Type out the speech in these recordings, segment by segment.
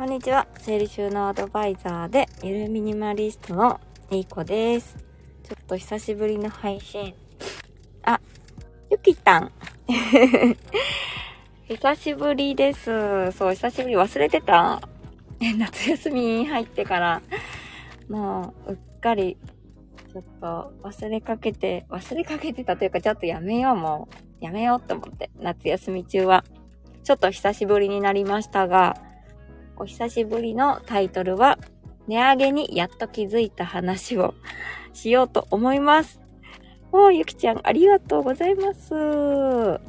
こんにちは。整理収納アドバイザーで、ゆるミニマリストのいい子です。ちょっと久しぶりの配信。あ、ゆきたん。久しぶりです。そう、久しぶり忘れてた。夏休み入ってから、もう、うっかり、ちょっと忘れかけて、忘れかけてたというか、ちょっとやめよう、もう。やめようって思って、夏休み中は。ちょっと久しぶりになりましたが、お久しぶりのタイトルは、値上げにやっと気づいた話を しようと思います。おー、ゆきちゃん、ありがとうございます。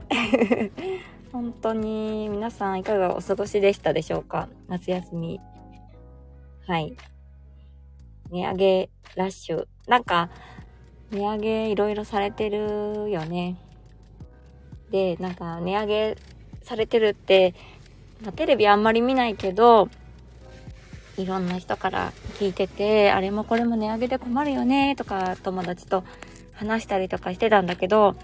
本当に、皆さんいかがお過ごしでしたでしょうか？夏休み。はい。値上げラッシュ。なんか、値上げいろいろされてるよね。で、なんか、値上げされてるって、ま、テレビあんまり見ないけど、いろんな人から聞いてて、あれもこれも値上げで困るよね、とか友達と話したりとかしてたんだけど、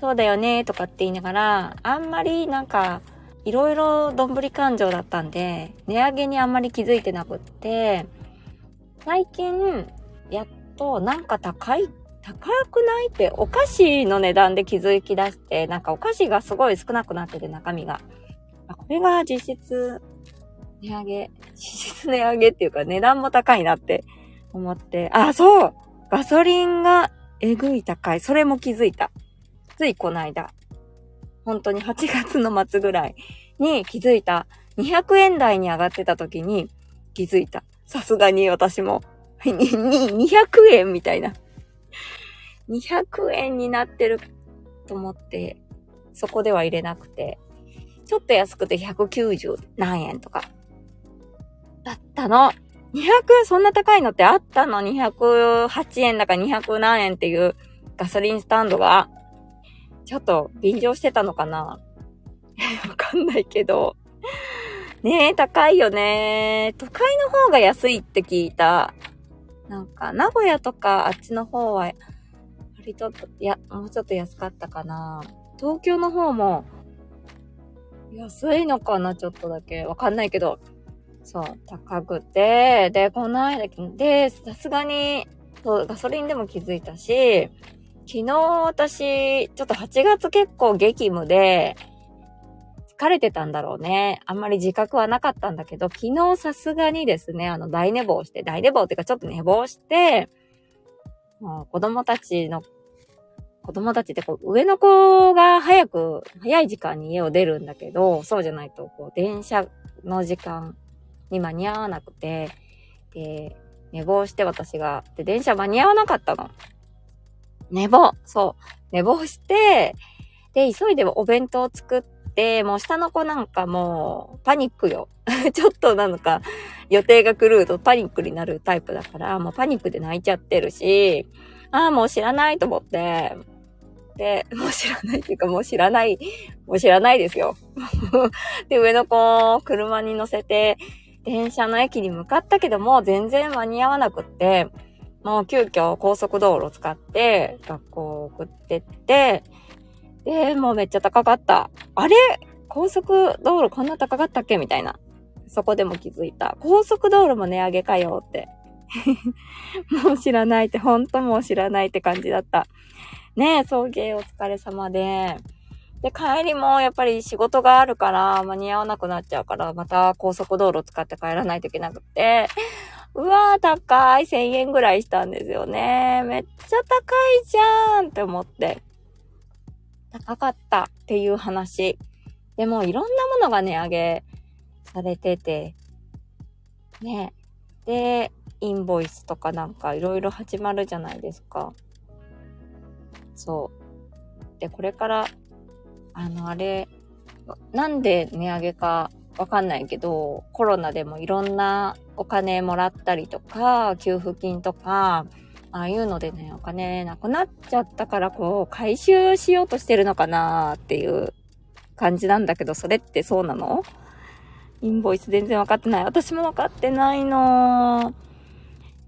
そうだよね、とかって言いながら、あんまりなんか、いろいろどんぶり感情だったんで、値上げにあんまり気づいてなくって、最近、やっとなんか高い、高くないってお菓子の値段で気づき出して、なんかお菓子がすごい少なくなってて中身が。あこれが実質値上げ、実質値上げっていうか値段も高いなって思って、あ、そうガソリンがえぐい高い。それも気づいた。ついこの間。本当に8月の末ぐらいに気づいた。200円台に上がってた時に気づいた。さすがに私も。200円みたいな。200円になってると思って、そこでは入れなくて、ちょっと安くて190何円とか。だったの。200、そんな高いのってあったの ?208 円だか200何円っていうガソリンスタンドが。ちょっと便乗してたのかな わかんないけど。ねえ、高いよね。都会の方が安いって聞いた。なんか、名古屋とかあっちの方は、割と、いや、もうちょっと安かったかな。東京の方も、安いのかなちょっとだけ。わかんないけど。そう、高くて、で、この間、で、さすがに、そう、ガソリンでも気づいたし、昨日私、ちょっと8月結構激務で、疲れてたんだろうね。あんまり自覚はなかったんだけど、昨日さすがにですね、あの、大寝坊して、大寝坊っていうかちょっと寝坊して、もう子供たちの、子供たちってこう、上の子が早く、早い時間に家を出るんだけど、そうじゃないと、こう、電車の時間に間に合わなくて、で、寝坊して私が、で、電車間に合わなかったの。寝坊そう。寝坊して、で、急いでお弁当作って、もう下の子なんかもう、パニックよ。ちょっとなんか、予定が狂うとパニックになるタイプだから、もうパニックで泣いちゃってるし、ああ、もう知らないと思って、で、もう知らないっていうか、もう知らない、もう知らないですよ。で、上の子を車に乗せて、電車の駅に向かったけども、全然間に合わなくって、もう急遽高速道路を使って学校を送ってって、で、もうめっちゃ高かった。あれ？高速道路こんな高かったっけ？みたいな。そこでも気づいた。高速道路も値上げかよって。もう知らないって、ほんともう知らないって感じだった。ねえ、送迎お疲れ様で。で、帰りもやっぱり仕事があるから間に合わなくなっちゃうから、また高速道路使って帰らないといけなくて、うわー、高い。1000円ぐらいしたんですよね。めっちゃ高いじゃんって思って。高かったっていう話。でも、いろんなものが値上げされてて、ね。で、インボイスとかなんかいろいろ始まるじゃないですか。そう。で、これから、あの、あれ、なんで値上げかわかんないけど、コロナでもいろんなお金もらったりとか、給付金とか、ああいうのでね、お金なくなっちゃったから、こう、回収しようとしてるのかなっていう感じなんだけど、それってそうなの？インボイス全然わかってない。私もわかってないのー。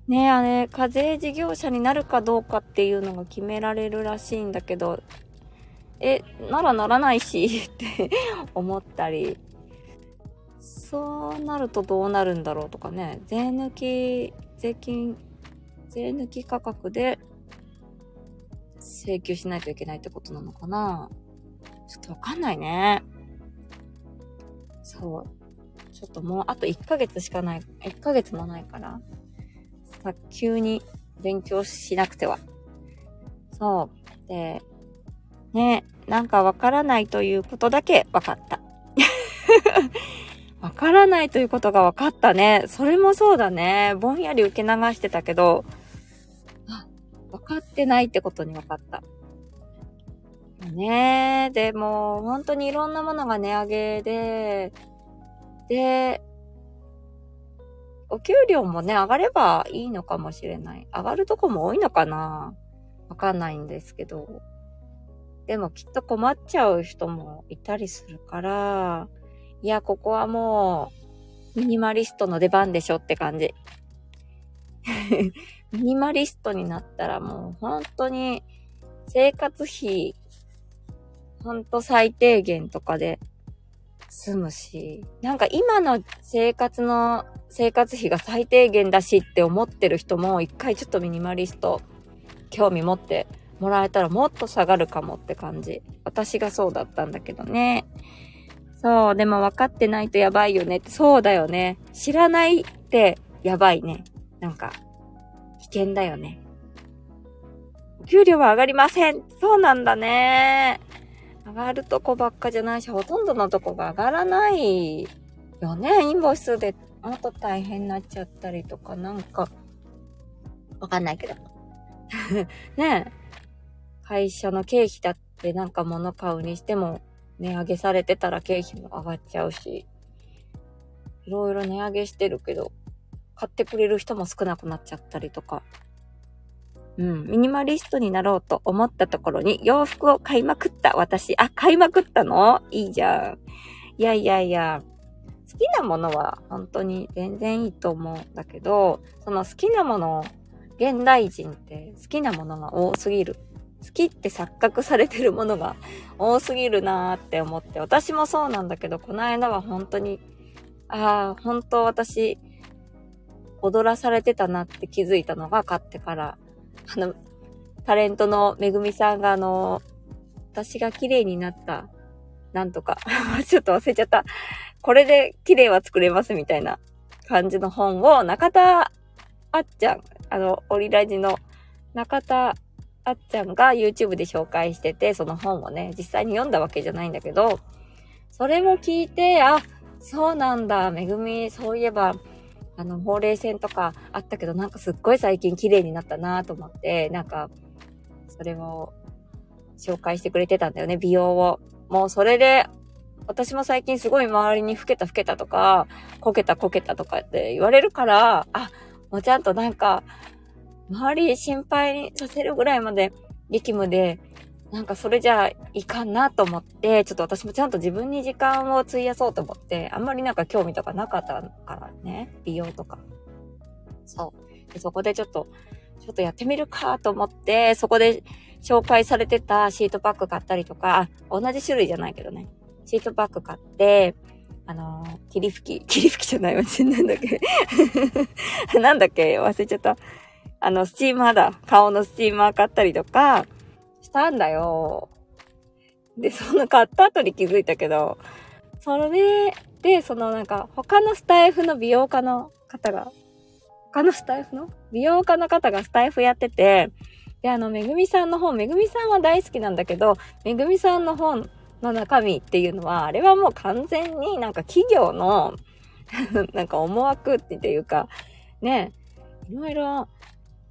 ね、あれ、課税事業者になるかどうかっていうのが決められるらしいんだけど、え、ならならないし、って思ったりそうなるとどうなるんだろうとかね、税抜き、税金、税抜き価格で請求しないといけないってことなのかなちょっとわかんないね。そう。ちょっともうあと1ヶ月しかない、1ヶ月もないから、早急に勉強しなくては。そう。で、ね、なんかわからないということだけわかった。わからないということがわかったね。それもそうだね。ぼんやり受け流してたけど、あ、わかってないってことにわかった。ねえ、でも、本当にいろんなものが値上げで、で、お給料もね、上がればいいのかもしれない。上がるとこも多いのかなわかんないんですけど。でもきっと困っちゃう人もいたりするから、いや、ここはもう、ミニマリストの出番でしょって感じ。ミニマリストになったらもう本当に生活費、ほんと最低限とかで済むし、なんか今の生活の生活費が最低限だしって思ってる人も一回ちょっとミニマリスト興味持ってもらえたらもっと下がるかもって感じ。私がそうだったんだけどね。そう、でも分かってないとやばいよねって、そうだよね。知らないってやばいね。なんか、危険だよね。給料は上がりませんそうなんだね。上がるとこばっかじゃないし、ほとんどのとこが上がらないよね。インボイスでもっと大変になっちゃったりとか、なんか、わかんないけど。ねえ。会社の経費だってなんか物買うにしても値上げされてたら経費も上がっちゃうし、いろいろ値上げしてるけど、買ってくれる人も少なくなっちゃったりとか。うん、ミニマリストになろうと思ったところに洋服を買いまくった私。あ、買いまくったの？いいじゃん。いやいやいや、好きなものは本当に全然いいと思うんだけど、その好きなもの、現代人って好きなものが多すぎる。好きって錯覚されてるものが多すぎるなーって思って、私もそうなんだけど、この間は本当に、ああ、本当私、踊らされてたなって気づいたのが買ってから、あの、タレントのめぐみさんがあの、私が綺麗になった、なんとか、ちょっと忘れちゃった。これで綺麗は作れますみたいな感じの本を中田あっちゃん、あの、オリラジの中田あっちゃんが YouTube で紹介してて、その本をね、実際に読んだわけじゃないんだけど、それも聞いて、あ、そうなんだ、めぐみ、そういえば、あの、ほうれい線とかあったけど、なんかすっごい最近綺麗になったなと思って、なんか、それを紹介してくれてたんだよね、美容を。もうそれで、私も最近すごい周りに老けた老けたとか、こけたこけたとかって言われるから、あ、もうちゃんとなんか、周り心配させるぐらいまで激務で、なんかそれじゃいかんなと思って、ちょっと私もちゃんと自分に時間を費やそうと思って、あんまりなんか興味とかなかったからね、美容とか。そう。でそこでちょっと、ちょっとやってみるかと思って、そこで紹介されてたシートパック買ったりとか、同じ種類じゃないけどね、シートパック買って、あのー、霧吹き、霧吹きじゃないわ、なんだっけ なんだっけ忘れちゃった。あの、スチーマーだ。顔のスチーマー買ったりとか、したんだよ。で、その買った後に気づいたけど、それで、でそのなんか、他のスタイフの美容家の方が、他のスタイフの？美容家の方がスタイフやってて、で、あの、めぐみさんの本、めぐみさんは大好きなんだけど、めぐみさんの本の中身っていうのは、あれはもう完全になんか企業の なんか思惑っていうか、ね、いろいろ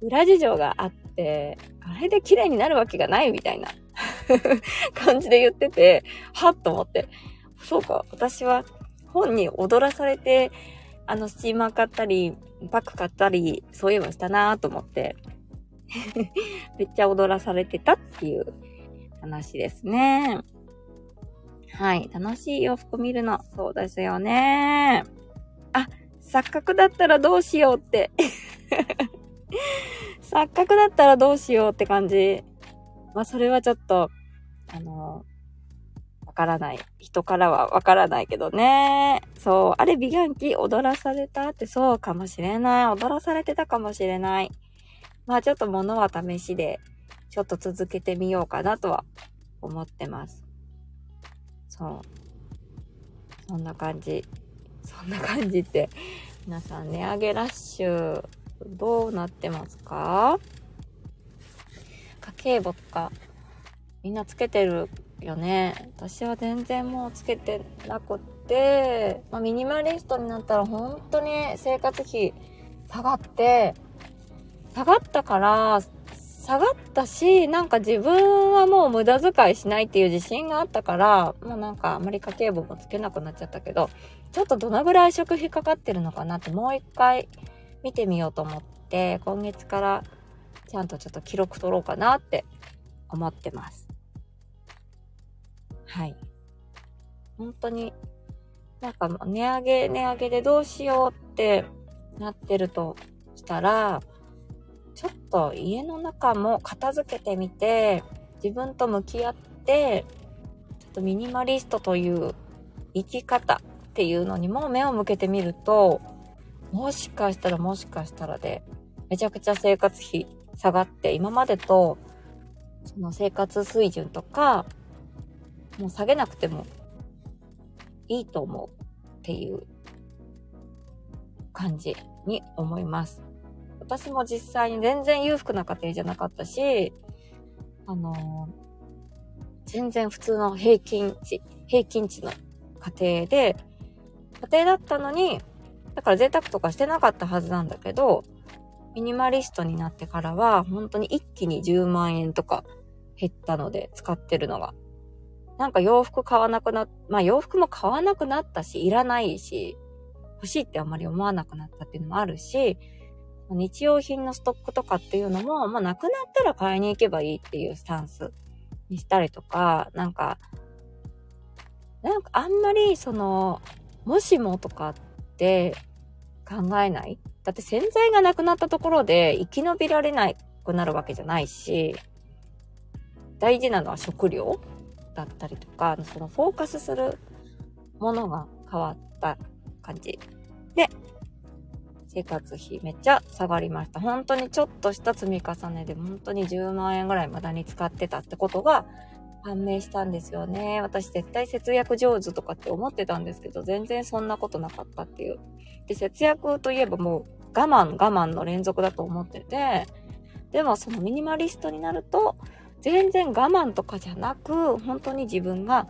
裏事情があって、あれで綺麗になるわけがないみたいな 感じで言ってて、はっと思って、そうか、私は本に踊らされて、あの、スチーマー買ったり、パック買ったり、そういえばしたなぁと思って めっちゃ踊らされてたっていう話ですね。はい。楽しい洋服見るの。そうですよね。あ、錯覚だったらどうしようって 錯覚だったらどうしようって感じ。まあ、それはちょっと、あの、わからない。人からはわからないけどね。そう。あれ美顔器踊らされたってそうかもしれない。踊らされてたかもしれない。まあちょっと物は試しで、ちょっと続けてみようかなとは思ってます。そう。そんな感じ。そんな感じって、皆さん値上げラッシュ、どうなってますか？家計簿とか、みんなつけてるよね。私は全然もうつけてなくって、まあ、ミニマリストになったら本当に生活費下がって、下がったから、下がったし、なんか自分はもう無駄遣いしないっていう自信があったから、もうなんかあまり家計簿もつけなくなっちゃったけど、ちょっとどのぐらい食費かかってるのかなってもう一回見てみようと思って、今月からちゃんとちょっと記録取ろうかなって思ってます。はい。本当に、なんか値上げ、値上げでどうしようってなってるとしたら、ちょっと家の中も片付けてみて、自分と向き合って、ちょっとミニマリストという生き方っていうのにも目を向けてみると、もしかしたらもしかしたらで、めちゃくちゃ生活費下がって、今までと、その生活水準とか、もう下げなくてもいいと思うっていう感じに思います。私も実際に全然裕福な家庭じゃなかったし、あのー、全然普通の平均値、平均値の家庭で、家庭だったのに、だから贅沢とかしてなかったはずなんだけど、ミニマリストになってからは、本当に一気に10万円とか減ったので、使ってるのが。なんか洋服買わなくな、まあ洋服も買わなくなったし、いらないし、欲しいってあんまり思わなくなったっていうのもあるし、日用品のストックとかっていうのも、まあなくなったら買いに行けばいいっていうスタンスにしたりとか、なんか、なんかあんまりその、もしもとかって考えないだって洗剤がなくなったところで生き延びられなくなるわけじゃないし、大事なのは食料だったりとか、そのフォーカスするものが変わった感じ。で、生活費めっちゃ下がりました。本当にちょっとした積み重ねで本当に10万円ぐらい無駄に使ってたってことが判明したんですよね。私絶対節約上手とかって思ってたんですけど、全然そんなことなかったっていう。で、節約といえばもう我慢我慢の連続だと思ってて、でもそのミニマリストになると、全然我慢とかじゃなく、本当に自分が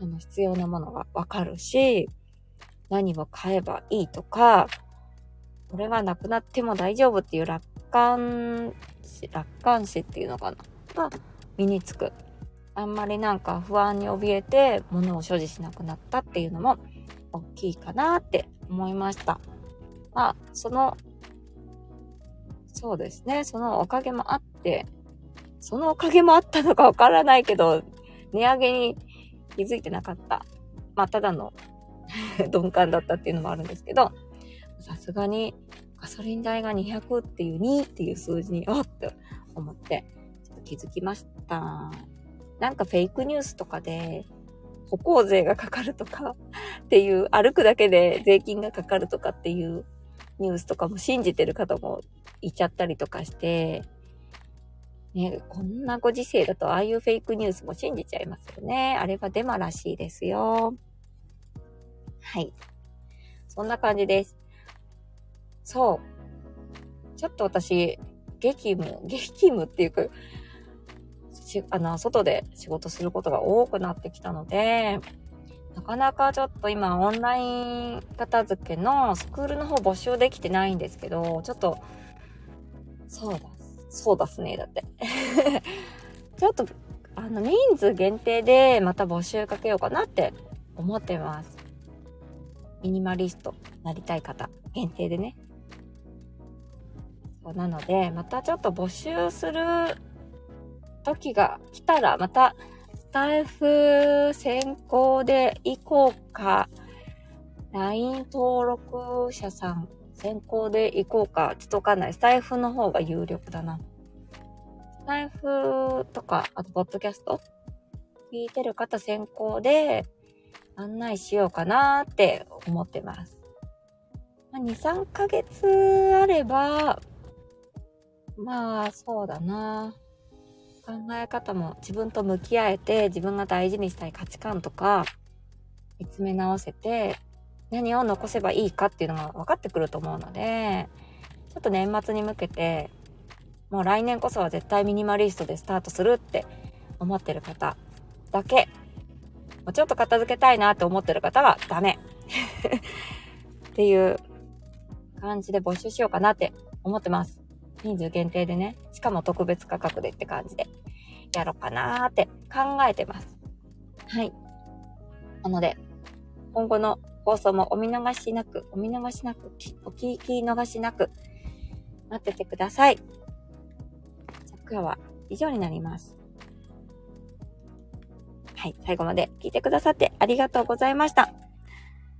あの必要なものがわかるし、何を買えばいいとか、これがなくなっても大丈夫っていう楽観楽観視っていうのかな？が身につく。あんまりなんか不安に怯えて物を所持しなくなったっていうのも大きいかなって思いました。まあ、その、そうですね、そのおかげもあって、そのおかげもあったのかわからないけど、値上げに気づいてなかった。まあ、ただの 鈍感だったっていうのもあるんですけど、さすがにガソリン代が200っていう2っていう数字に、おって思って、ちょっと気づきました。なんかフェイクニュースとかで、歩行税がかかるとか っていう、歩くだけで税金がかかるとかっていうニュースとかも信じてる方もいちゃったりとかして、ね、こんなご時世だとああいうフェイクニュースも信じちゃいますよね。あれはデマらしいですよ。はい。そんな感じです。そう。ちょっと私、激務、激務っていうか、しあの、外で仕事することが多くなってきたので、なかなかちょっと今オンライン片付けのスクールの方募集できてないんですけど、ちょっと、そうだ、そうだすね、だって。ちょっと、あの、人数限定でまた募集かけようかなって思ってます。ミニマリストなりたい方、限定でね。そうなので、またちょっと募集する時が来たら、また、スタイフ先行で行こうか、LINE 登録者さん先行で行こうか、ちょっとわかんない。スタイフの方が有力だな。スタイフとか、あと、ポッドキャスト聞いてる方先行で案内しようかなって思ってます。まあ、2、3ヶ月あれば、まあ、そうだな。考え方も自分と向き合えて、自分が大事にしたい価値観とか、見つめ直せて、何を残せばいいかっていうのが分かってくると思うので、ちょっと年末に向けて、もう来年こそは絶対ミニマリストでスタートするって思ってる方だけ、もうちょっと片付けたいなって思ってる方はダメ っていう感じで募集しようかなって思ってます。人数限定でね、しかも特別価格でって感じでやろうかなーって考えてます。はい。なので、今後の放送もお見逃しなく、お見逃しなく、お聞き逃しなく、待っててください。じゃ今日は以上になります。はい、最後まで聞いてくださってありがとうございました。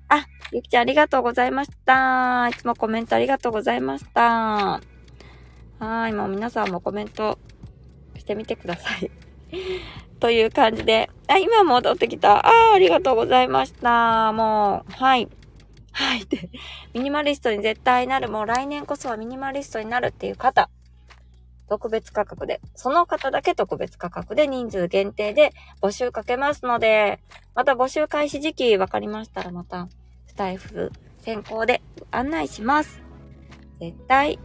あ、ゆきちゃんありがとうございました。いつもコメントありがとうございました。はい、もう皆さんもコメントしてみてください。という感じで、あ、今戻ってきた。ああありがとうございました。もう、はい。はい。ミニマリストに絶対なる。もう来年こそはミニマリストになるっていう方。特別価格で、その方だけ特別価格で人数限定で募集かけますので、また募集開始時期分かりましたらまた、スタイフ先行で案内します。絶対、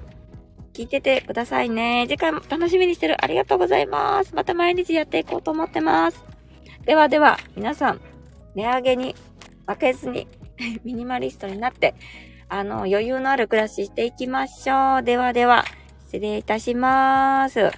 聞いててくださいね。次回も楽しみにしてる。ありがとうございます。また毎日やっていこうと思ってます。ではでは、皆さん、値上げに負けずに ミニマリストになって、あの、余裕のある暮らししていきましょう。ではでは。失礼いたします。